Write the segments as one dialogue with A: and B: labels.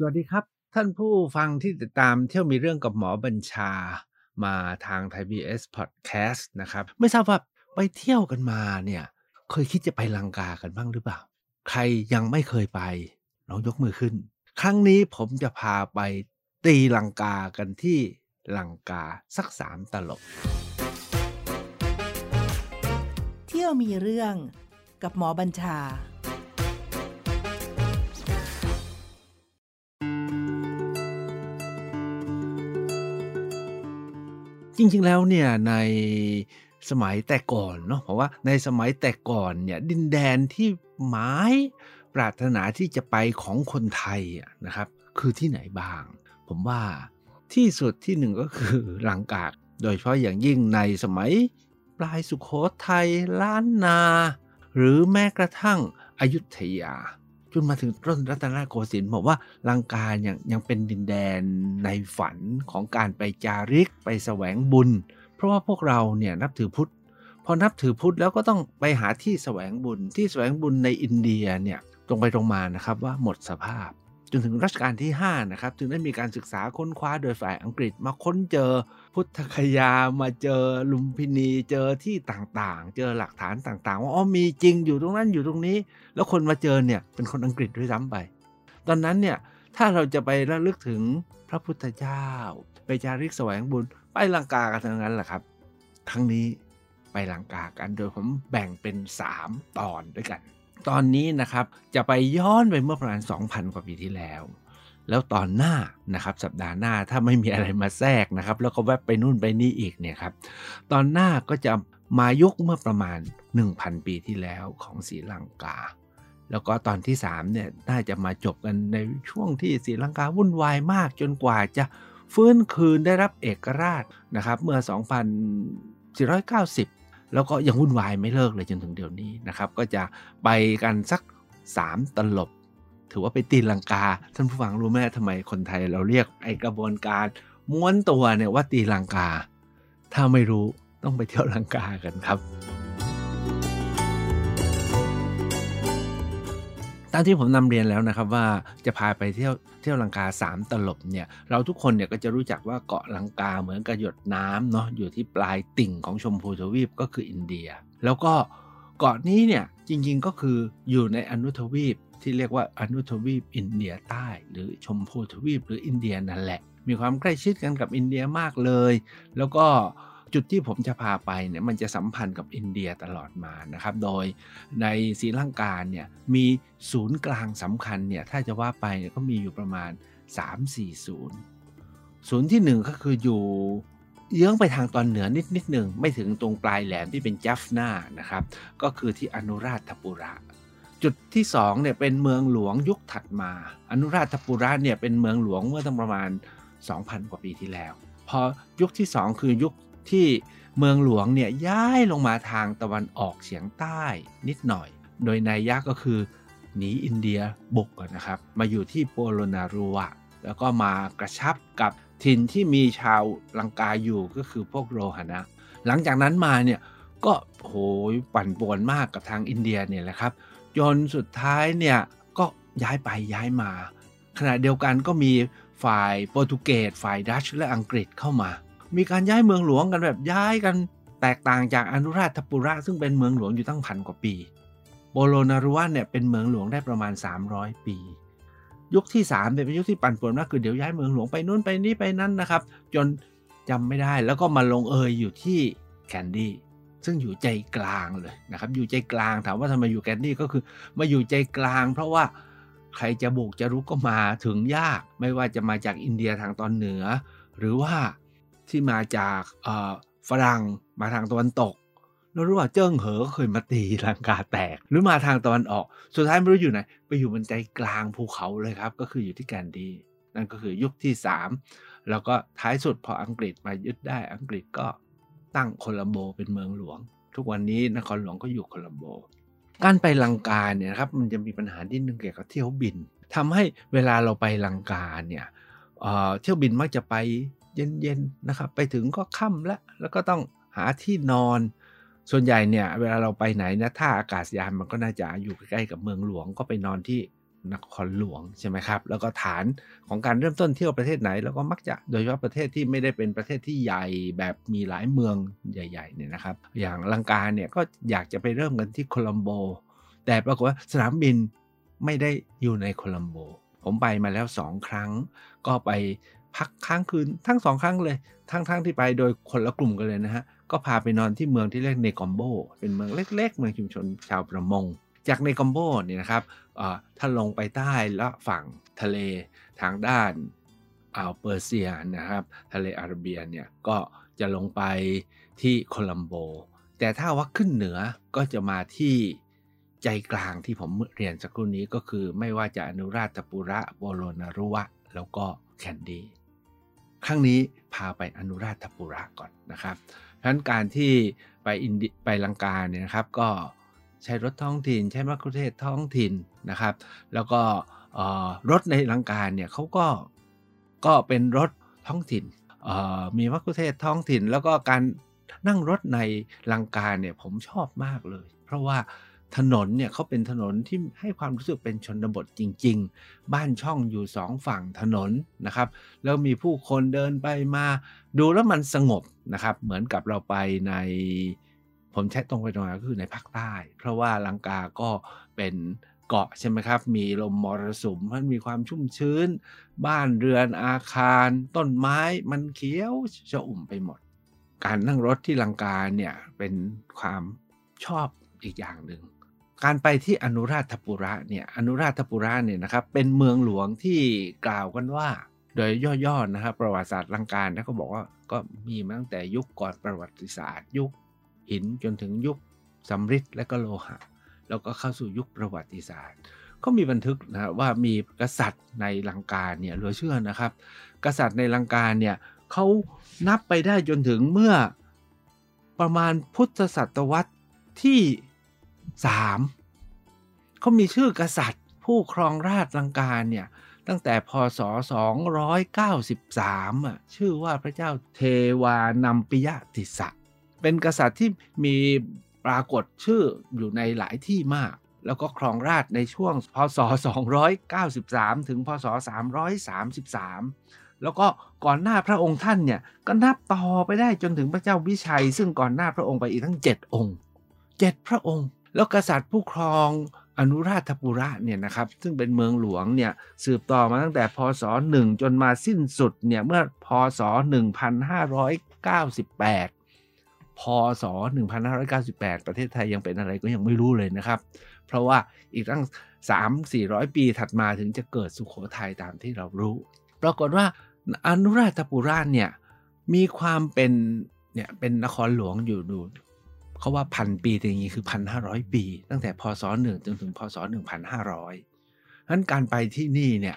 A: สวัสดีครับ ท่านผู้ฟังที่ติดตามเที่ยวมีเรื่องกับหมอบัญชามาทางไทย PBS Podcast นะครับ ไม่ทราบว่าไปเที่ยวกันมาเนี่ย เคยคิดจะไปลังกากันบ้างหรือเปล่า ใครยังไม่เคยไปลองยกมือขึ้น ครั้งนี้ผมจะพาไปตีลังกากันที่ลังกาสักสามตลบ
B: เที่ยวมีเรื่องกับหมอบัญชา
A: จริง ๆ แล้วเนี่ยในสมัยแต่ก่อนเนาะเพราะว่าในสมัยแต่ก่อนเนี่ยดินแดนที่หมายปรารถนาที่จะไปของคนไทยอะนะครับ คือที่ไหนบ้าง ผมว่าที่สุดที่หนึ่งก็คือลังกาโดยเฉพาะอย่างยิ่งในสมัยปลายสุขโขทัยล้านนา หรือแม้กระทั่งอยุธยา จนมาถึงต้นรัตนโกสินทร์บอกว่าลังกายังยังเป็นดินแดนในฝันของการไปจาริกไปแสวงบุญ เพราะว่าพวกเราเนี่ยนับถือพุทธพอนับถือพุทธแล้วก็ต้องไปหาที่แสวงบุญที่แสวงบุญในอินเดียเนี่ยตรงไปตรงมานะครับว่าหมดสภาพ จนถึงรัชกาลที่ 5 นะครับ จึงได้มีการศึกษาค้นคว้าโดยฝ่ายอังกฤษมาค้นเจอพุทธคยามาเจอลุมพินีเจอที่ต่างๆ เจอหลักฐานต่างๆ ว่าอ๋อมีจริงอยู่ตรงนั้นอยู่ตรงนี้ แล้วคนมาเจอเนี่ยเป็นคนอังกฤษด้วยซ้ำไป ตอนนั้นเนี่ยถ้าเราจะไประลึกถึงพระพุทธเจ้า ไปจาริกแสวงบุญไปลังกากันทั้งนั้นแหละครับ ครั้งนี้ไปลังกากันโดยผมแบ่งเป็น 3 ตอนด้วยกัน ตอนนี้นะครับจะไปย้อนไปเมื่อประมาณ 2,000 กว่าปีที่แล้ว แล้วตอนหน้านะครับสัปดาห์หน้าถ้าไม่มีอะไรมาแทรกนะครับ แล้วก็แวบไปนู่นไปนี่อีกเนี่ยครับตอนหน้าก็จะมายุคเมื่อประมาณ 1,000 ปีที่แล้วของศรีลังกา แล้วก็ตอนที่3เนี่ยน่าจะมาจบกันในช่วงที่ศรีลังกาวุ่นวายมากจนกว่าจะฟื้นคืนได้รับเอกราชนะครับ เมื่อ 2490 แล้วก็ยังวุ่นวายไม่เลิกเลยจนถึงเดี๋ยวนี้นะครับ ก็จะไปกันสัก 3 ตลบ ถือว่าไปตีลังกา ท่านผู้ฟังรู้ไหมทำไมคนไทยเราเรียกไอกระบวนการม้วนตัวเนี่ยว่าตีลังกา ถ้าไม่รู้ต้องไปเที่ยวลังกากันครับ ตามที่ผมนำเรียนแล้วนะครับว่าจะพาไปเที่ยวเที่ยวลังกา 3 ตลบเนี่ยเราทุกคนเนี่ยก็จะรู้จักว่าเกาะลังกาเหมือนกับหยดน้ำเนาะอยู่ที่ปลายติ่งของชมพูทวีปก็คืออินเดีย แล้วก็เกาะนี้เนี่ยจริงๆก็คืออยู่ในอนุทวีปที่เรียกว่าอนุทวีปอินเดียใต้ หรือชมพูทวีปหรืออินเดียนั่นแหละ มีความใกล้ชิดกันกับอินเดียมากเลย แล้วก็ จุดที่ผมจะพาไปเนี่ยมันจะสัมพันธ์กับอินเดียตลอดมานะครับ โดยในศรีลังกาเนี่ยมีศูนย์กลางสำคัญเนี่ยถ้าจะว่าไปเนี่ยก็มีอยู่ประมาณ 3-4 ศูนย์ ศูนย์ที่ 1 ก็คืออยู่เยื้องไปทางตอนเหนือนิดนิดหนึ่งไม่ถึงตรงปลายแหลมที่เป็นจัฟนานะครับ ก็คือที่อนุราชปุระ จุดที่2เนี่ยเป็นเมืองหลวงยุคถัดมา อนุราชปุระเนี่ยเป็นเมืองหลวงเมื่อตั้งประมาณ 2,000 กว่าปีที่แล้ว พอยุคที่ 2 คือยุค ที่เมืองหลวงเนี่ยย้ายลงมาทางตะวันออกเฉียงใต้นิดหน่อย โดยนายยะก็คือหนีอินเดียบุกนะครับ มาอยู่ที่โปโลนารัวแล้วก็มากระชับกับถิ่นที่มีชาวลังกาอยู่ก็คือพวกโรหณะ หลังจากนั้นมาเนี่ยก็โหยปั่นป่วนมากกับทางอินเดียเนี่ยแหละครับ จนสุดท้ายเนี่ยก็ย้ายไปย้ายมา ขณะเดียวกันก็มีฝ่ายโปรตุเกสฝ่ายดัชและอังกฤษเข้ามา มีการย้ายเมืองหลวงกันแบบย้ายกันแตกต่างจากอนุราชปุระซึ่งเป็นเมืองหลวงอยู่ตั้งพันกว่าปีโปโลนารุวะเนี่ยเป็นเมืองหลวงได้ประมาณ 300 ปี ยุคที่3เนี่ยเป็นยุคที่ปั่นป่วนมากคือเดี๋ยวย้ายเมืองหลวงไปนู่นไปนี่ไปนั่นนะครับ จนจำไม่ได้แล้วก็มาลงเอยอยู่ที่แคนดี้ซึ่งอยู่ใจกลางเลยนะครับอยู่ใจกลางถามว่าทำไมอยู่แคนดี้ก็คือมาอยู่ใจกลาง เพราะว่าใครจะบุกจะรุกก็มาถึงยาก ไม่ว่าจะมาจากอินเดียทางตอนเหนือ หรือว่า ที่มาจากฝรั่งมาทางตะวันตก แล้วรู้ว่าเจิ้งเหอเคยมาตีลังกาแตก หรือมาทางตะวันออก สุดท้ายไม่รู้อยู่ไหน ไปอยู่บนใจกลางภูเขาเลยครับ ก็คืออยู่ที่แคนดี นั่นก็คือยุคที่ 3 แล้วก็ท้ายสุดพออังกฤษมายึดได้อังกฤษก็ตั้งโคลัมโบเป็นเมืองหลวง ทุกวันนี้นครหลวงก็อยู่โคลัมโบ การไปลังกาเนี่ยครับมันจะมีปัญหาที่หนึ่งเกี่ยวกับเที่ยวบินทำให้เวลาเราไปลังกาเนี่ยเเที่ยวบินมักจะไป เย็นๆนะครับ ไปถึงก็ค่ำแล้วแล้วก็ต้องหาที่นอน ส่วนใหญ่เนี่ย เวลาเราไปไหนนะท่าอากาศยานมันก็น่าจะอยู่ใกล้ๆกับเมืองหลวงก็ไปนอนที่นครหลวงใช่ไหมครับ แล้วก็ฐานของการเริ่มต้นเที่ยวประเทศไหน แล้วก็มักจะโดยเฉพาะประเทศที่ไม่ได้เป็นประเทศที่ใหญ่แบบมีหลายเมืองใหญ่ๆเนี่ยนะครับ อย่างลังกาเนี่ยก็อยากจะไปเริ่มกันที่โคลัมโบ แต่ปรากฏว่าสนามบินไม่ได้อยู่ในโคลัมโบ ผมไปมาแล้วสองครั้ง ก็ไป พักค้างคืนทั้งสองครั้งเลย ทั้งๆทที่ไปโดยคนละกลุ่มกันเลยนะฮะ ก็พาไปนอนที่เมืองที่เรียกเนกอมโบ เป็นเมืองเล็ก ๆ เมืองชุมชนชาวประมง จากเนกอมโบเนี่ยนะครับถ้าลงไปใต้แล้วฝั่งทะเลทางด้านอ่าวเปอร์เซียนะครับ ทะเลอาระเบียเนี่ยก็จะลงไปที่โคลัมโบ แต่ถ้าว่าขึ้นเหนือก็จะมาที่ใจกลางที่ผมเรียนสักครู่นี้ก็คือไม่ว่าจะอนุราชปุระโบโลนารุวะ แล้วก็แคนดี ครั้งนี้พาไปอนุราชปุระก่อนนะครับฉะนั้นการที่ไปอินดไปลังกาเนี่ยนะครับ ก็ใช้รถท้องถิ่น ใช้มะคุเทศท้องถิ่นนะครับ แล้วก็รถในลังกาเนี่ยเขาก็ก็เป็นรถท้องถิ่นมีมะคุเทศท้องถิ่น แล้วก็การนั่งรถในลังกาเนี่ยผมชอบมากเลย เพราะว่า ถนนเนี่ยเขาเป็นถนนที่ให้ความรู้สึกเป็นชนบทจริง ๆ บ้านช่องอยู่สองฝั่งถนนนะครับ แล้วมีผู้คนเดินไปมา ดูแล้วมันสงบนะครับ เหมือนกับเราไปใน ผมใช้ตรงไปตรงมาก็คือในภาคใต้ เพราะว่าลังกาก็เป็นเกาะใช่ไหมครับ มีลมมรสุมมันมีความชุ่มชื้น บ้านเรือนอาคาร ต้นไม้มันเขียวชอุ่มไปหมด การนั่งรถที่ลังกาเนี่ยเป็นความชอบอีกอย่างหนึ่ง การไปที่อนุราชปุระเนี่ยอนุราชปุระเนี่ยนะครับเป็นเมืองหลวงที่กล่าวกันว่า โดยย่อๆนะครับประวัติศาสตร์ลังการนะก็บอกว่าก็มีมาตั้งแต่ยุคก่อนประวัติศาสตร์ ยุคหินจนถึงยุคสำริดและก็โลหะ แล้วก็เข้าสู่ยุคประวัติศาสตร์ ก็มีบันทึกนะว่ามีกษัตริย์ในลังกาเนี่ยเหลือเชื่อนะครับ กษัตริย์ในลังกาเนี่ยเขานับไปได้จนถึงเมื่อประมาณพุทธศตวรรษที่ สามเขามีชื่อกษัตริย์ ผู้ครองราชลังกาเนี่ยตั้งแต่พศ 293อะชื่อว่าพระเจ้าเทวานัมปิยติสะ เป็นกษัตริย์ที่มีปรากฏชื่ออยู่ในหลายที่มาก แล้วก็ครองราชในช่วงพศ 293 ถึงพศ 333 แล้วก็ก่อนหน้าพระองค์ท่านเนี่ยก็นับต่อไปได้จนถึงพระเจ้าวิชัย ซึ่งก่อนหน้าพระองค์ไปอีกทั้ง 7 องค์ 7 พระองค์ แล้วกษัตริย์ผู้ครองอนุราชปุระเนี่ยนะครับ ซึ่งเป็นเมืองหลวงเนี่ยสืบต่อมาตั้งแต่พศ 1 จนมาสิ้นสุดเนี่ยเมื่อพศ 1598 พศ 1598 ประเทศไทยยังเป็นอะไรก็ยังไม่รู้เลยนะครับ เพราะว่าอีกตั้ง 3-400 ปีถัดมาถึงจะเกิดสุขโขทัยตามที่เรารู้ ปรากฏว่าอนุราชปุระเนี่ยมีความเป็นเนี่ยเป็นนครหลวงอยู่ดู เขาว่าพันปีแต่อย่างนี้คือพันห้าร้อยปี ตั้งแต่พศหนึ่งจนถึงพศหนึ่งพันห้าร้อยนั้นการไปที่นี่เนี่ย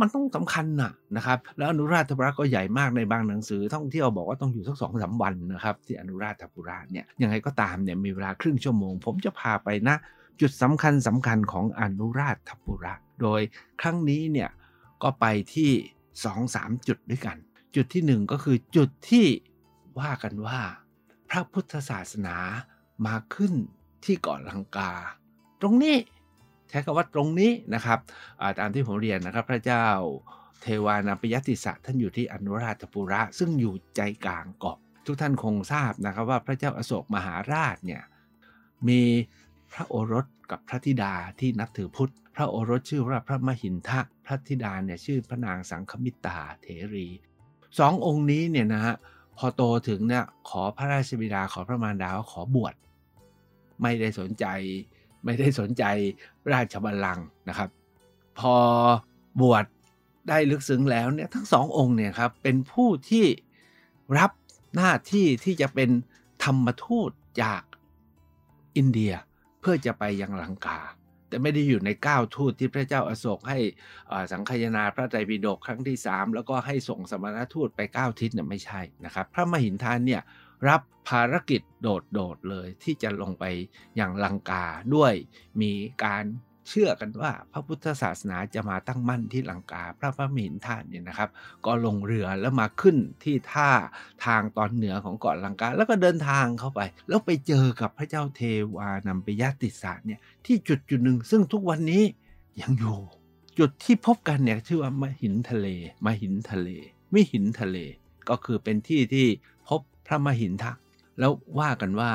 A: มันต้องสำคัญนะนะครับ แล้วอนุราชปุระก็ใหญ่มากในบางหนังสือ ท่องเที่ยวบอกว่าต้องอยู่สักสองสาวันนะครับ ที่อนุราชปุระเนี่ยยังไงก็ตามเนี่ยมีเวลาครึ่งชั่วโมง ผมจะพาไปนะ จุดสำคัญสำคัญของอนุราชปุระ โดยครั้งนี้เนี่ยก็ไปที่สองสามจุดด้วยกัน จุดที่หนึ่งก็คือจุดที่ว่ากันว่า พระพุทธศาสนามาขึ้นที่เกาะลังกา ตรงนี้ใช้คำว่าตรงนี้นะครับตามที่ผมเรียนนะครับ พระเจ้าเทวานาปยติสะท่านอยู่ที่อนุราชปุระ ซึ่งอยู่ใจกลางเกาะ ทุกท่านคงทราบนะครับว่าพระเจ้าอโศกมหาราชเนี่ยมีพระโอรสกับพระธิดาที่นับถือพุทธ พระโอรสชื่อว่าพระมหินทะ พระธิดาเนี่ยชื่อพระนางสังคมิตาเถรีสององค์นี้เนี่ยนะฮะ พอโตถึงเนี่ยขอพระราชบิดาขอพระมารดาขอบวชไม่ได้สนใจ ไม่ได้สนใจราชบัลลังก์นะครับ พอบวชได้ลึกซึ้งแล้วเนี่ยทั้งสององค์เนี่ยครับเป็นผู้ที่รับหน้าที่ที่จะเป็นธรรมทูตจากอินเดียเพื่อจะไปยังลังกา แต่ไม่ได้อยู่ในก้าทูตที่พระเจ้าอาโศกให้สังคยนาพระไตรปิฎกครั้งที่ 3 แล้วก็ให้ส่งสมณทูตไป9ทิศเนี่ยไม่ใช่นะครับ พระมหินทานเนี่ยรับภารกิจโดดๆเลยที่จะลงไปอย่างลังกาด้วยมีการ เชื่อกันว่าพระพุทธศาสนาจะมาตั้งมั่นที่ลังกาพระพระมินท่านเนี่ยนะครับ ก็ลงเรือแล้วมาขึ้นที่ท่าทางตอนเหนือของเกาะลังกา แล้วก็เดินทางเข้าไป แล้วไปเจอกับพระเจ้าเทวานัมปยติสาเนี่ยที่จุดจุดหนึ่งซึ่งทุกวันนี้ยังอยู่ จุดที่พบกันเนี่ยชื่อว่ามหินทะเลมหินทะเลมิหินทะเล ก็คือเป็นที่ที่พบพระมหินทะแล้วว่ากันว่า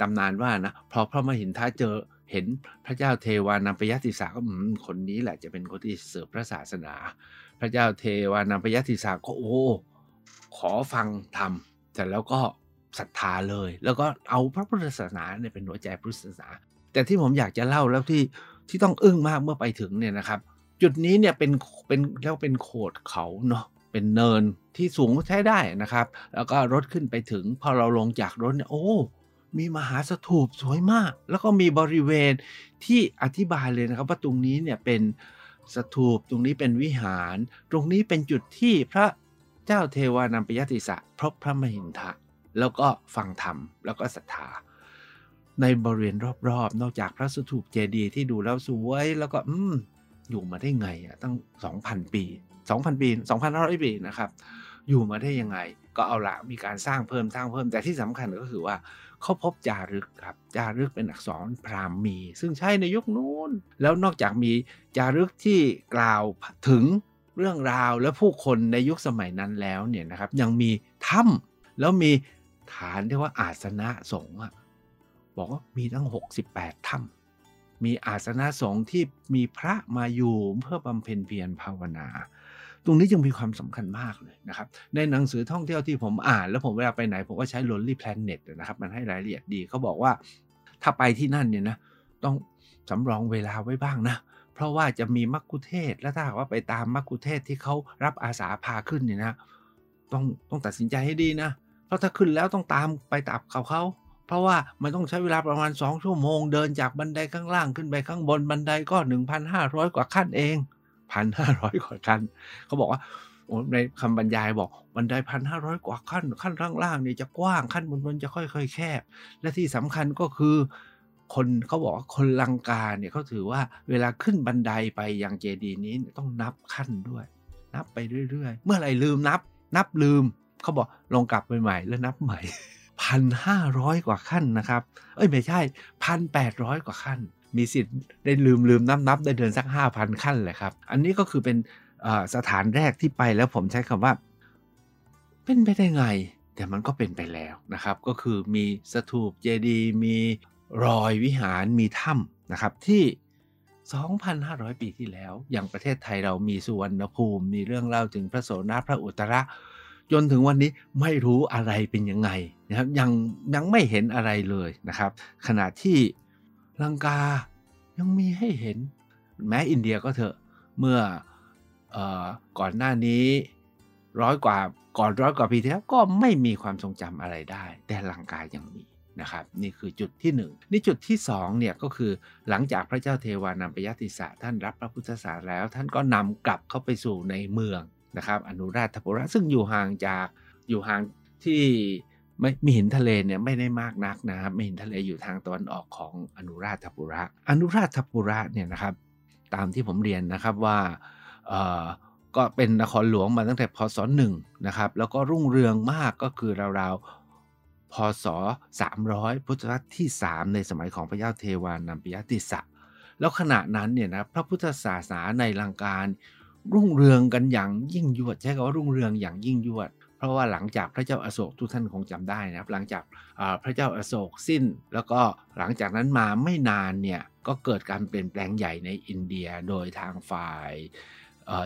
A: ตำนานว่านะพอพระมหินทะเจอ เห็นพระเจ้าเทวานัมปยติสาก็คนนี้แหละจะเป็นคนที่เสืบพระศาสนา พระเจ้าเทวานัมปยติสาก็โอ้ขอฟังธรรมเสร็จแล้วก็ศรัทธาเลย แล้วก็เอาพระพุทธศาสนาเนี่ยเป็นหัวใจพุทธศาสนา แต่ที่ผมอยากจะเล่าแล้วที่ที่ต้องอึ้งมากเมื่อไปถึงเนี่ยนะครับ จุดนี้เนี่ยเป็นเป็นแล้วเป็นโขดเขาเนาะเป็นเนินที่สูงใช้ได้นะครับ แล้วก็รถขึ้นไปถึงพอเราลงจากรถเนี่ยโอ้ มีมหาสถูปสวยมาก แล้วก็มีบริเวณที่อธิบายเลยนะครับว่าตรงนี้เนี่ยเป็นสถูปตรงนี้เป็นวิหาร ตรงนี้เป็นจุดที่พระเจ้าเทวานัมปยติสะพบพระมหินทะ แล้วก็ฟังธรรมแล้วก็ศรัทธาในบริเวณรอบๆ นอกจากพระสถูปเจดีย์ที่ดูแล้วสวยแล้วก็อืมอยู่มาได้ไงอะตั้ง 2,000 ปี 2,000 ปี 2,500 ปีนะครับ อยู่มาได้ยังไง ก็เอาละมีการสร้างเพิ่มสร้างเพิ่มแต่ที่สำคัญก็คือว่าเขาพบจารึกครับจารึกเป็นอักษรพราหมณ์ซึ่งใช้ในยุคนู้น แล้วนอกจากมีจารึกที่กล่าวถึงเรื่องราวและผู้คนในยุคสมัยนั้นแล้วเนี่ยนะครับ ยังมีถ้ำแล้วมีฐานที่ว่าอาสนะสงฆ์บอกว่ามีตั้ง 68ถ้ำมีอาสนะสงฆ์ที่มีพระมาอยู่เพื่อบำเพ็ญเพียรภาวนา ตรงนี้จึงมีความสำคัญมากเลยนะครับ ในหนังสือท่องเที่ยวที่ผมอ่าน แล้วผมเวลาไปไหน ผมก็ใช้ Lonely Planet นะครับ มันให้รายละเอียดดีเขาบอกว่าถ้าไปที่นั่นเนี่ยนะต้องสำรองเวลาไว้บ้างนะเพราะว่าจะมีมักคุเทศและถ้าหากว่าไปตามมักคุเทศที่เขารับอาสาพาขึ้นเนี่ยนะต้องต้องตัดสินใจให้ดีนะ เพราะถ้าขึ้นแล้วต้องตามไปตับเขาเขาเพราะว่ามันต้องใช้เวลาประมาณ 2 ชั่วโมง เดินจากบันไดข้างล่างขึ้นไปข้างบนบันไดก็ 1,500 กว่าขั้นเอง พันห้าร้อยกว่าขั้นเขาบอกว่าในคำบรรยายบอกบันไดพันห้าร้อยกว่าขั้นขั้นล่างๆเนี่ยจะกว้างขั้นบนบนจะค่อยๆแคบ และที่สำคัญก็คือคนเขาบอกว่าคนลังกาเนี่ยเขาถือว่าเวลาขึ้นบันไดไปยังเจดีนี้ต้องนับขั้นด้วย นับไปเรื่อยๆ เมื่อไหร่ลืมนับ นับลืมเขาบอกลงกลับไปใหม่แล้วนับใหม่พันห้าร้อยกว่าขั้นนะครับ เอ้ยไม่ใช่พันแปดร้อยกว่าขั้น มีสิทธิ์ได้ลืมลืมนับนับได้เดินสักห้าพันขั้นเลยครับ อันนี้ก็คือเป็นสถานแรกที่ไปแล้วผมใช้คำว่า เป็นไปได้ไง แต่มันก็เป็นไปแล้วนะครับ ก็คือมีสถูปเจดีย์มีรอยวิหารมีถ้ำนะครับที่ 2,500 ปีที่แล้ว อย่างประเทศไทยเรามีสุวรรณภูมิ มีเรื่องเล่าถึงพระโสนพระอุตระจนถึงวันนี้ไม่รู้อะไรเป็นยังไงนะครับยังยังไม่เห็นอะไรเลยนะครับ ขณะที่ ลังกายังมีให้เห็น แม้อินเดียก็เถอะเมื่อออก่อนหน้านี้ร้อยกว่าก่อนร้อยกว่าปีที่แล้วก็ไม่มีความทรงจำอะไรได้ แต่ลังกายังมีนะครับนี่คือจุดที่1นี่จุดที่2เนี่ยก็คือหลังจากพระเจ้าเทวานัมปยติสะท่านรับพระพุทธศาสนาแล้ว ท่านก็นำกลับเข้าไปสู่ในเมืองนะครับอนุราชปุระซึ่งอยู่ห่างจากอยู่ห่างที่ ไม่มีหินทะเลเนี่ยไม่ได้มากนักนะครับมีหินทะเลอยู่ทางตะวันออกของอนุราชปุระ อนุราชปุระเนี่ยนะครับตามที่ผมเรียนนะครับว่าก็เป็นนครหลวงมาตั้งแต่พศหนึ่งนะครับแล้วก็รุ่งเรืองมากก็คือราวๆพศ 300 พุทธศตวรรษที่ 3 ในสมัยของพระเจ้าเทวานัมปิยติสะแล้วขณะนั้นเนี่ยนะพระพุทธศาสนาในลังการรุ่งเรืองกันอย่างยิ่งยวดใช้คำว่ารุ่งเรืองอย่างยิ่งยวด เพราะว่าหลังจากพระเจ้าอาโศกทุกท่านคงจำได้นะครับ หลังจากพระเจ้าอาโศกสิ้น แล้วก็หลังจากนั้นมาไม่นานเนี่ยก็เกิดการเปลี่ยนแปลงใหญ่ในอินเดียโดยทางฝ่าย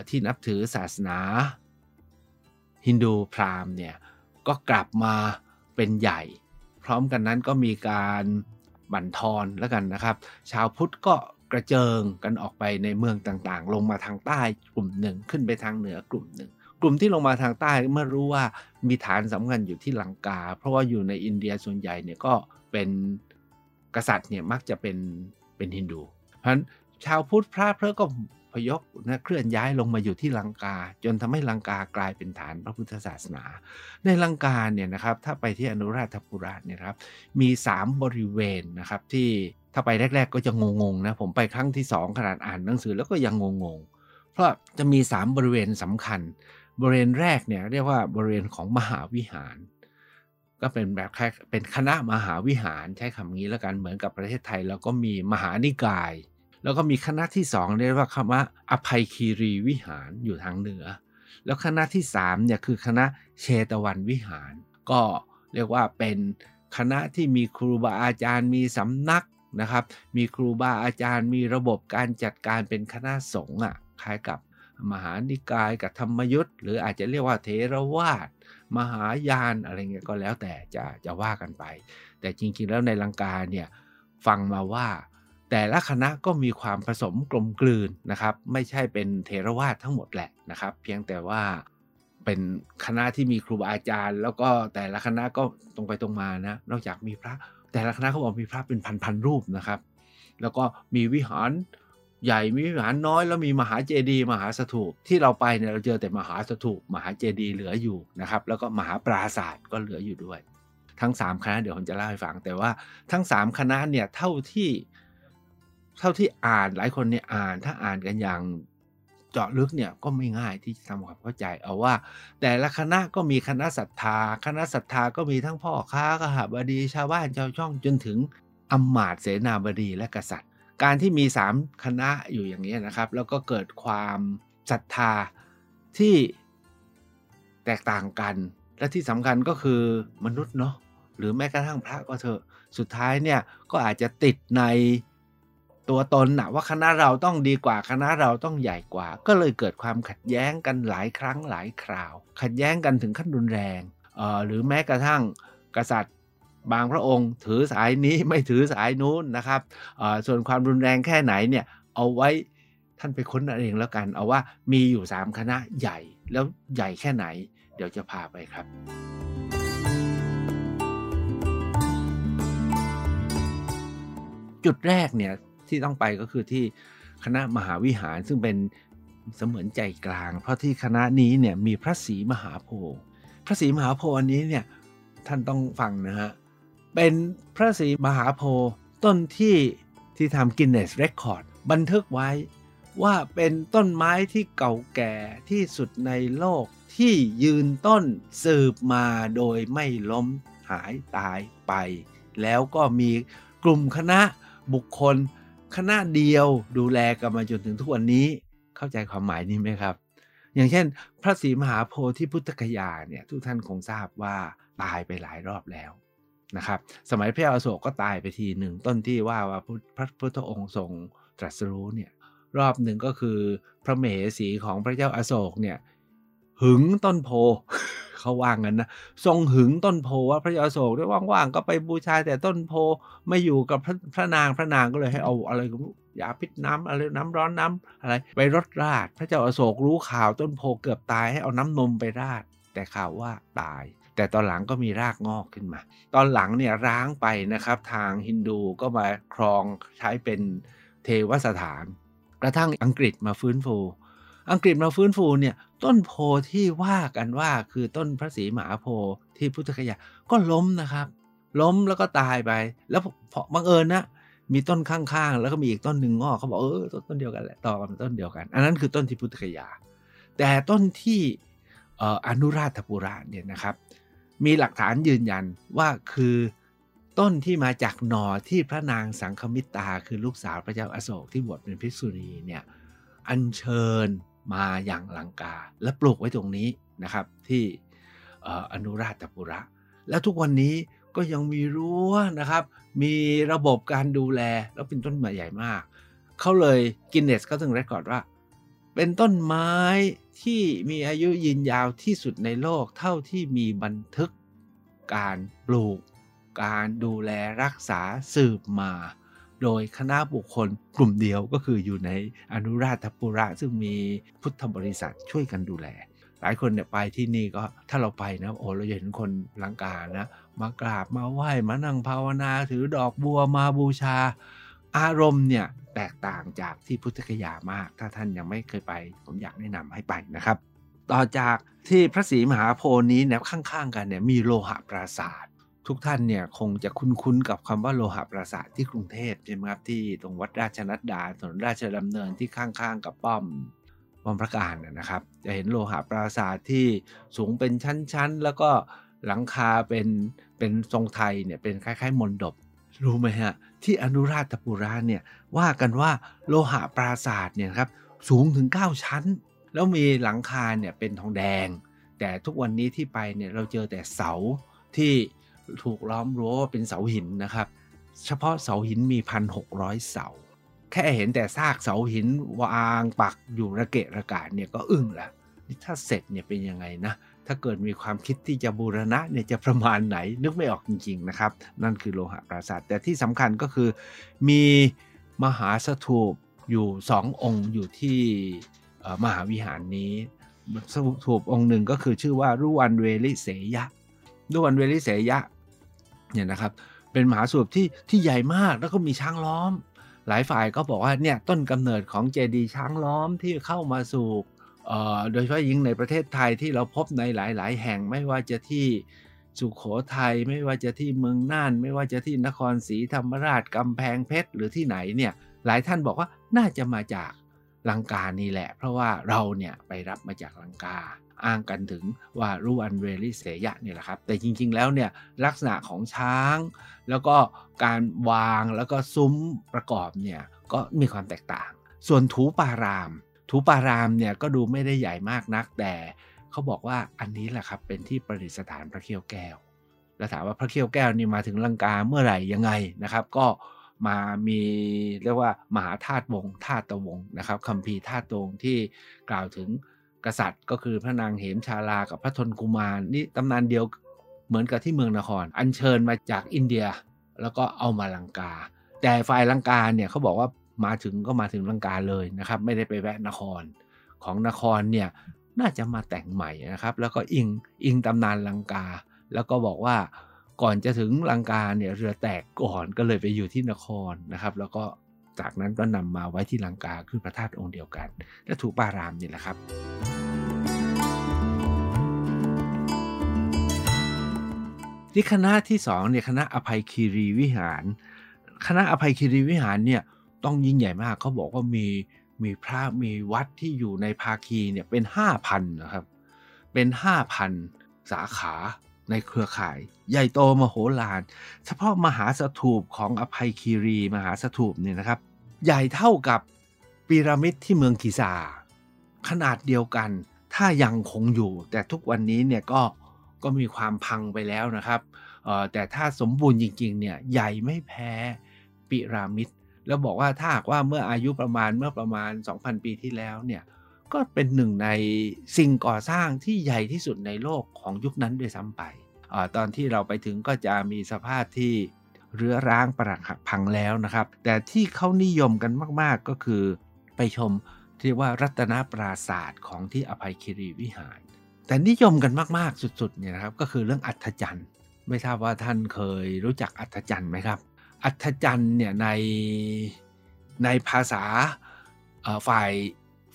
A: ที่นับถือศาสนา ฮินดูพราหมณ์เนี่ยก็กลับมาเป็นใหญ่ พร้อมกันนั้นก็มีการบั่นทอนแล้วกันนะครับ ชาวพุทธก็กระเจิงกันออกไปในเมืองต่างๆ ลงมาทางใต้กลุ่มหนึ่งขึ้นไปทางเหนือกลุ่มหนึ่ง กลุ่มที่ลงมาทางใต้เมื่อรู้ว่ามีฐานสำคัญอยู่ที่ลังกา เพราะว่าอยู่ในอินเดียส่วนใหญ่เนี่ยก็เป็นกษัตริย์เนี่ยมักจะเป็นเป็นฮินดู เพราะฉะนั้นชาวพุทธพระเพระก็พยกนะเคลื่อนย้ายลงมาอยู่ที่ลังกา จนทำให้ลังกากลายเป็นฐานพระพุทธศาสนา ในลังกาเนี่ยนะครับถ้าไปที่อนุราชปุระเนี่ยครับมี 3 บริเวณนะครับที่ถ้าไปแรก ๆ ก็จะงงๆนะผมไปครั้งที่ 2 ขนาดอ่านหนังสือแล้วก็ยังงงๆ เพราะจะมี 3 บริเวณสำคัญ บริเวณแรกเนี่ยเรียกว่าบริเวณของมหาวิหาร ก็เป็นแบบแค่เป็นคณะมหาวิหารใช้คำนี้แล้วกันเหมือนกับประเทศไทยแล้วก็มีมหานิกายแแล้วก็มีคณะที่สองเรียกว่าคำว่าอภัยคีรีวิหารอยู่ทางเหนือ แล้วคณะที่สามเนี่ยคือคณะเชตวันวิหาร ก็เรียกว่าเป็นคณะที่มีครูบาอาจารย์มีสำนักนะครับ มีครูบาอาจารย์มีระบบการจัดการเป็นคณะสงฆ์อะคล้ายกับ มหานิกายกับธรรมยุทธ์หรืออาจจะเรียกว่าเทรวาสมหายานอะไรเงี้ยก็แล้วแต่จะจะว่ากันไป แต่จริงๆแล้วในลังกาเนี่ยฟังมาว่า แต่ละคณะก็มีความผสมกลมกลืนนะครับ ไม่ใช่เป็นเทรวาสทั้งหมดแหละนะครับ เพียงแต่ว่าเป็นคณะที่มีครูบาอาจารย์ แล้วก็แต่ละคณะก็ตรงไปตรงมานะนอกจากมีพระ แต่ละคณะเขาบอกมีพระเป็นพันๆรูปนะครับ แล้วก็มีวิหาร ใหญ่มีวิหารน้อยแล้วมีมหาเจดีย์มหาสถูปที่เราไปเนี่ยเราเจอแต่มหาสถูปมหาเจดีย์เหลืออยู่นะครับแล้วก็มหาปราศาสตร์ก็เหลืออยู่ด้วย ทั้ง 3 คณะเดี๋ยวผมจะเล่าให้ฟัง แต่ว่าทั้ง 3 คณะเนี่ยเท่าที่เท่าที่อ่านหลายคนเนี่ยอ่านถ้าอ่านกันอย่างเจาะลึกเนี่ยก็ไม่ง่ายที่จะทำความเข้าใจเอาว่า แต่ละคณะก็มีคณะศรัทธา คณะศรัทธาก็มีทั้งพ่อค้ากหบดีชาวบ้านชาวช่องจนถึงอำมาตย์เสนาบดีและกษัตริย์ การที่มี 3 คณะอยู่อย่างนี้นะครับ แล้วก็เกิดความศรัทธาที่แตกต่างกัน และที่สำคัญก็คือมนุษย์เนาะหรือแม้กระทั่งพระก็เถอะสุดท้ายเนี่ยก็อาจจะติดในตัวตนนะว่าคณะเราต้องดีกว่าคณะเราต้องใหญ่กว่า ก็เลยเกิดความขัดแย้งกันหลายครั้งหลายคราว ขัดแย้งกันถึงขั้นรุนแรงออหรือแม้กระทั่งกษัตริย์ บางพระองค์ถือสายนี้ไม่ถือสายนู้นนะครับส่วนความรุนแรงแค่ไหนเนี่ยเอาไว้ท่านไปค้นเองแล้วกัน เอาว่ามีอยู่ 3 คณะใหญ่แล้วใหญ่แค่ไหน เดี๋ยวจะพาไปครับ จุดแรกเนี่ยที่ต้องไปก็คือที่คณะมหาวิหารซึ่งเป็นเสมือนใจกลาง เพราะที่คณะนี้เนี่ยมีพระศรีมหาโพธิ์พระศรีมหาโพธิ์อันนี้เนี่ยท่านต้องฟังนะฮะ เป็นพระศรีมหาโพธิ์ต้นที่ที่ทำกินเนสเรคคอร์ดบันทึกไว้ว่าเป็นต้นไม้ที่เก่าแก่ที่สุดในโลกที่ยืนต้นสืบมาโดยไม่ล้มหายตายไป แล้วก็มีกลุ่มคณะบุคคล คณะเดียวดูแลกันมาจนถึงทุกวันนี้เข้าใจความหมายนี้ไหมครับ อย่างเช่น พระศรีมหาโพธิพุทธคยาเนี่ยทุกท่านคงทราบว่าตายไปหลายรอบแล้ว นะครับ สมัยพระอโศกก็ตายไปทีหนึ่งต้นที่ว่าว่าพระพุทธองค์ทรงตรัสรู้เนี่ยรอบหนึ่งก็คือพระเมหสีของพระเจ้าอาโศกเนี่ยหึงต้นโพเขาว่างันนะทรงหึงต้นโพว่าพระยาโศกด้วยว่างๆก็ไปบูชาแต่ต้นโพไม่อยู่กับพระพระนางพระนางก็เลยให้เอาอะไรยาพิษน้ำอะไรน้ำร้อนน้ำอะไรไปรดราด พระเจ้าอโศกรู้ข่าวต้นโพเกือบตายให้เอาน้ำนมไปราด แต่ข่าวว่าตาย แต่ตอนหลังก็มีรากงอกขึ้นมา ตอนหลังเนี่ยร้างไปนะครับ ทางฮินดูก็มาครองใช้เป็นเทวสถาน กระทั่งอังกฤษมาฟื้นฟู อังกฤษมาฟื้นฟูเนี่ยต้นโพที่ว่ากันว่าคือต้นพระศรีมหาโพธิ์ที่พุทธคยาก็ล้มนะครับ ล้มแล้วก็ตายไป แล้วพอบังเอิญนะมีต้นข้างๆ แล้วก็มีอีกต้นหนึ่งงอกเขาบอกเออต้นเดียวกันแหละต่อกันต้นเดียวกัน อันนั้นคือต้นที่พุทธคยา แต่ต้นที่อนุราชปุระเนี่ยนะครับ มีหลักฐานยืนยันว่าคือต้นที่มาจากหนอที่พระนางสังคมิตาคือลูกสาวพระเจ้าอาโศกที่บวชเป็นภิกษุณีเนี่ยอัญเชิญมาอย่างลังกา และปลูกไว้ตรงนี้นะครับที่อนุราชปุระ แล้วทุกวันนี้ก็ยังมีรั้วนะครับ มีระบบการดูแลแล้วเป็นต้นไม้ใหญ่มาก เขาเลยกินเนสก็ถึงเรคคอร์ดว่า เป็นต้นไม้ที่มีอายุยืนยาวที่สุดในโลกเท่าที่มีบันทึกการปลูก การดูแลรักษาสืบมา โดยคณะบุคคลกลุ่มเดียวก็คืออยู่ในอนุราชปุระ ซึ่งมีพุทธบริษัทช่วยกันดูแล หลายคนเนี่ยไปที่นี่ก็ถ้าเราไปนะโอ้เราจะเห็นคนลังกานะ มากราบมาไหว้มานั่งภาวนาถือดอกบัวมาบูชา อารมณ์เนี่ย แตกต่างจากที่พุทธคยามาก ถ้าท่านยังไม่เคยไป ผมอยากแนะนำให้ไปนะครับ ต่อจากที่พระศรีมหาโพธิ์นี้เนี่ยข้างๆ กันเนี่ยมีโลหะปราสาททุกท่านเนี่ยคงจะคุ้นๆกับคำว่าโลหะปราสาทที่กรุงเทพใช่ไหมครับที่ตรงวัดราชนัดดาถนนราชดำเนินที่ข้างๆ กับป้อมป้อมพระการนะครับ จะเห็นโลหะปราสาทที่สูงเป็นชั้นๆ แล้วก็หลังคาเป็นเป็นทรงไทยเนี่ยเป็นคล้ายๆมนดบ รู้ไหมฮะ ที่อนุราชปุระเนี่ยว่ากันว่าโลหะปราศาสตร์เนี่ยครับสูงถึง 9 ชั้น แล้วมีหลังคาเนี่ยเป็นทองแดง แต่ทุกวันนี้ที่ไปเนี่ยเราเจอแต่เสาที่ถูกล้อมรั้วเป็นเสาหินนะครับ เฉพาะเสาหินมี 1,600 เสา แค่เห็นแต่ซากเสาหินวางปักอยู่ระเกะระกาศเนี่ยก็อึ้งละนี่ถ้าเสร็จเนี่ยเป็นยังไงนะ ถ้าเกิดมีความคิดที่จะบูรณะเนี่ยจะประมาณไหนนึกไม่ออกจริง ๆนะครับ นั่นคือโลหะปราสาท แต่ที่สำคัญก็คือมีมหาสถูปอยู่สององค์อยู่ที่มหาวิหารนี้สถูปองค์หนึ่งก็คือชื่อว่ารุวันเวลิเสยะรุวันเวลิเสยะเนี่ยนะครับเป็นมหาสถูปที่ที่ใหญ่มากแล้วก็มีช้างล้อม หลายฝ่ายก็บอกว่าเนี่ยต้นกำเนิดของเจดีย์ช้างล้อมที่เข้ามาสู่ โดยเฉพาะยิ่งในประเทศไทยที่เราพบในหลาย ๆ แห่งไม่ว่าจะที่สุขโขทัยไม่ว่าจะที่เมืองน่าน ไม่ว่าจะที่นครศรีธรรมราชกำแพงเพชรหรือที่ไหนเนี่ยหลายท่านบอกว่าน่าจะมาจากลังกานี่แหละ เพราะว่าเราเนี่ยไปรับมาจากลังกา อ้างกันถึงว่ารูอันเวลิเสยะนี่แหละครับ แต่จริง ๆ แล้วเนี่ยลักษณะของช้าง แล้วก็การวางแล้วก็ซุ้มประกอบเนี่ยก็มีความแตกต่าง ส่วนถูปาราม ถูปารามเนี่ยก็ดูไม่ได้ใหญ่มากนักแต่เขาบอกว่าอันนี้แหละครับเป็นที่ประดิษฐานพระเขี้ยวแก้ว แล้วถามว่าพระเขี้ยวแก้วนี่มาถึงลังกาเมื่อไหร่ยังไงนะครับ ก็มามีเรียกว่ามหาธาตุวงธาตุวงนะครับคำพีธาตุวงที่กล่าวถึงกษัตริย์ ก็คือพระนางเหมชาลากับพระทนกุมารนี่ตำนานเดียวเหมือนกับที่เมืองนคร อัญเชิญมาจากอินเดีย แล้วก็เอามาลังกา แต่ฝ่ายลังกาเนี่ยเขาบอกว่า มาถึงก็มาถึงลังกาเลยนะครับ ไม่ได้ไปแวะนครของนครเนี่ยน่าจะมาแต่งใหม่นะครับ แล้วก็อิงอิงตำนานลังกา แล้วก็บอกว่าก่อนจะถึงลังกาเนี่ยเรือแตกก่อนก็เลยไปอยู่ที่นครนะครับ แล้วก็จากนั้นก็นำมาไว้ที่ลังกาคือพระธาตุองค์เดียวกัน และถูกปารามนี่แหละครับ ที่คณะที่สองเนี่ยคณะอภัยคีรีวิหาร คณะอภัยคีรีวิหารเนี่ย ต้องยิ่งใหญ่มากเขาบอกว่ามีมีพระมีวัดที่อยู่ในภาคีเนี่ยเป็นห้าพันนะครับ เป็นห้าพันสาขาในเครือข่าย ใหญ่โตมโหฬารเฉพาะมหาสถูปของอภัยคีรีมหาสถูปเนี่ยนะครับ ใหญ่เท่ากับพีระมิดที่เมืองกิซาขนาดเดียวกัน ถ้ายังคงอยู่ แต่ทุกวันนี้เนี่ยก็ก็มีความพังไปแล้วนะครับแต่ถ้าสมบูรณ์จริงๆเนี่ยใหญ่ไม่แพ้พีระมิด แล้วบอกว่าถ้าหากว่าเมื่ออายุประมาณเมื่อประมาณ 2,000 ปีที่แล้วเนี่ยก็เป็นหนึ่งในสิ่งก่อสร้างที่ใหญ่ที่สุดในโลกของยุคนั้นด้วยซ้ำไปอตอนที่เราไปถึงก็จะมีสภาพที่เรื้อร้างปรักหักพังแล้วนะครับ แต่ที่เขานิยมกันมาก ๆก็คือไปชมที่ว่ารัตนปราศาสตร์ของที่อภัยคิรีวิหาร แต่นิยมกันมาก ๆ สุด ๆ เนี่ยนะครับ ก็คือเรื่องอัศจรรย์ไม่ทราบว่าท่านเคยรู้จักอัศจรรย์ไหมครับ อัศจรรย์เนี่ยในในภาษาฝ่าย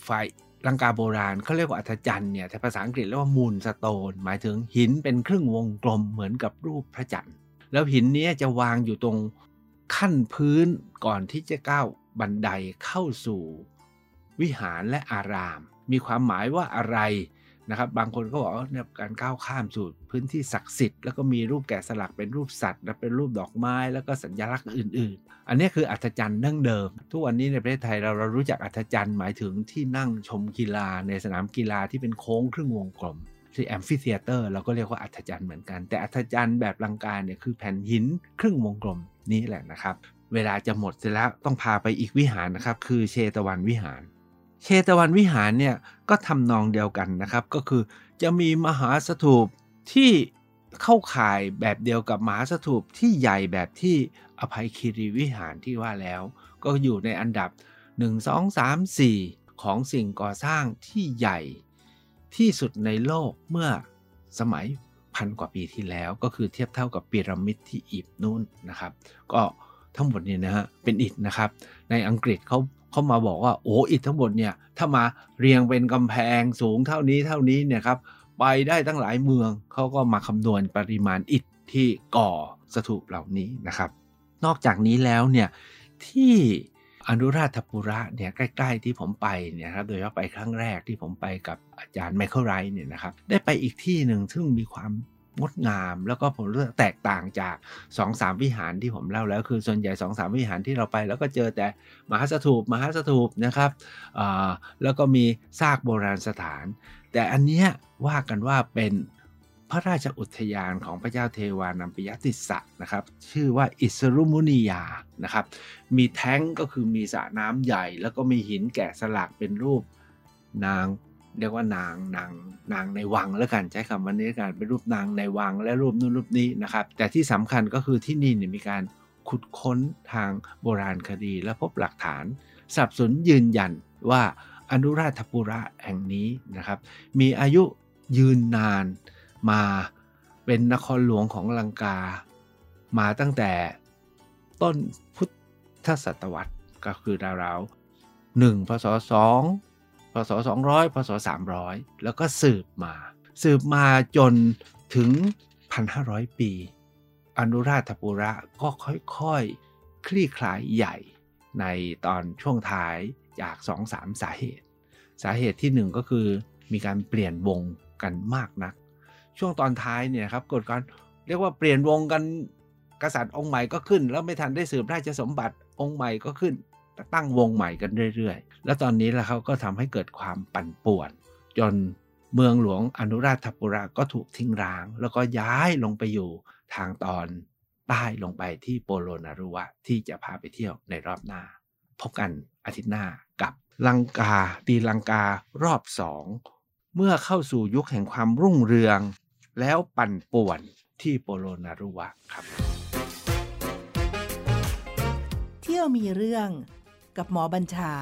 A: ฝ่ายลังกาโบราณเขาเรียกว่าอัศจรรย์เนี่ยแต่ภาษาอังกฤษเรียกว่ามูลสโตน หมายถึงหินเป็นครึ่งวงกลมเหมือนกับรูปพระจันทร์ แล้วหินนี้จะวางอยู่ตรงขั้นพื้นก่อนที่จะก้าวบันไดเข้าสู่วิหารและอาราม มีความหมายว่าอะไร นะครับ บางคนก็บอกเนี่ยการก้าวข้ามสู่พื้นที่ศักดิ์สิทธิ์แล้วก็มีรูปแกะสลักเป็นรูปสัตว์และเป็นรูปดอกไม้แล้วก็สัญลักษณ์อื่น ๆ อันนี้คืออัศจรรย์นั่งเดิม ทุกวันนี้ในประเทศไทยเราเรารู้จักอัศจรรย์หมายถึงที่นั่งชมกีฬาในสนามกีฬาที่เป็นโค้งครึ่งวงกลมที่แอมฟิเธียเตอร์เราก็เรียกว่าอัศจรรย์เหมือนกัน แต่อัศจรรย์แบบลังการเนี่ยคือแผ่นหินครึ่งวงกลมนี่แหละนะครับ เวลาจะหมดเสร็จแล้วต้องพาไปอีกวิหารนะครับ คือเชตวันวิหาร เชตวันวิหารเนี่ยก็ทำนองเดียวกันนะครับ ก็คือจะมีมหาสถูปที่เข้าข่ายแบบเดียวกับมหาสถูปที่ใหญ่แบบที่อภัยคีรีวิหารที่ว่าแล้ว ก็อยู่ในอันดับ 1 2 3 4 ของสิ่งก่อสร้างที่ใหญ่ที่สุดในโลกเมื่อสมัยพันกว่าปีที่แล้ว ก็คือเทียบเท่ากับพีระมิดที่อียิปต์นู่นนะครับ ก็ทั้งหมดเนี่ยนะฮะเป็นอิฐนะครับ ในอังกฤษเขา เขามาบอกว่าโอ้อิฐทั้งหมดเนี่ยถ้ามาเรียงเป็นกำแพงสูงเท่านี้เท่านี้เนี่ยครับไปได้ตั้งหลายเมืองเขาก็มาคำนวณปริมาณอิฐที่ก่อสถูปเหล่านี้นะครับ นอกจากนี้แล้วเนี่ยที่อนุราธปุระเนี่ยใกล้ ๆ ที่ผมไปเนี่ยครับโดยเฉพาะไปครั้งแรกที่ผมไปกับอาจารย์ไมเคิลไรเนี่ยนะครับได้ไปอีกที่หนึ่งซึ่งมีความ งดงามแล้วก็ผมรู้สึกแตกต่างจากสองสามวิหารที่ผมเล่าแล้วคือส่วนใหญ่สองสามวิหารที่เราไป แล้วก็เจอแต่มหาสถูปมหาสถูปนะครับแล้วก็มีซากโบราณสถาน แต่อันเนี้ยว่ากันว่าเป็นพระราชอุทยานของพระเจ้าเทวานัมปิยติสะนะครับ ชื่อว่าอิสรุมุนียานะครับ มีแท้งก็คือมีสระน้ำใหญ่ แล้วก็มีหินแกะสลักเป็นรูปนาง เรียกว่านางนางนางในวังแล้วกันใช้คำวันนี้กันเป็นรูปนางในวังและรูปนู้นรูปนี้นะครับ แต่ที่สำคัญก็คือที่นี่เนี่ยมีการขุดค้นทางโบราณคดีและพบหลักฐานสับสนยืนยันว่าอนุราธปุระแห่งนี้นะครับ มีอายุยืนนานมาเป็นนครหลวงของลังกา มาตั้งแต่ต้นพุทธศตวรรษก็คือราวๆหนึ่งพศสอง พศ200พศ300 แล้วก็สืบมา สืบมาจนถึง 1,500 ปี อนุราธปุระก็ค่อยๆ คลี่คลายใหญ่ในตอนช่วงท้ายจาก 2-3 สาเหตุ สาเหตุที่ 1 ก็คือมีการเปลี่ยนวงกันมากนัก ช่วงตอนท้ายเนี่ยครับกฎการเรียกว่าเปลี่ยนวงกันกษัตริย์องค์ใหม่ก็ขึ้น แล้วไม่ทันได้สืบราชสมบัติองค์ใหม่ก็ขึ้น ตั้งวงใหม่กันเรื่อยๆ แล้วตอนนี้แล้วเขาก็ทำให้เกิดความปั่นป่วน จนเมืองหลวงอนุราธปุระก็ถูกทิ้งร้าง แล้วก็ย้ายลงไปอยู่ทางตอนใต้ลงไปที่โปโลนารุวะที่จะพาไปเที่ยวในรอบหน้า พบกันอาทิตย์หน้ากับลังกาตีลังการอบสองเมื่อเข้าสู่ยุคแห่งความรุ่งเรือง แล้วปั่นป่วนที่โปโลนารุวะครับ
B: เที่ยวมีเรื่อง กับหมอบัญชา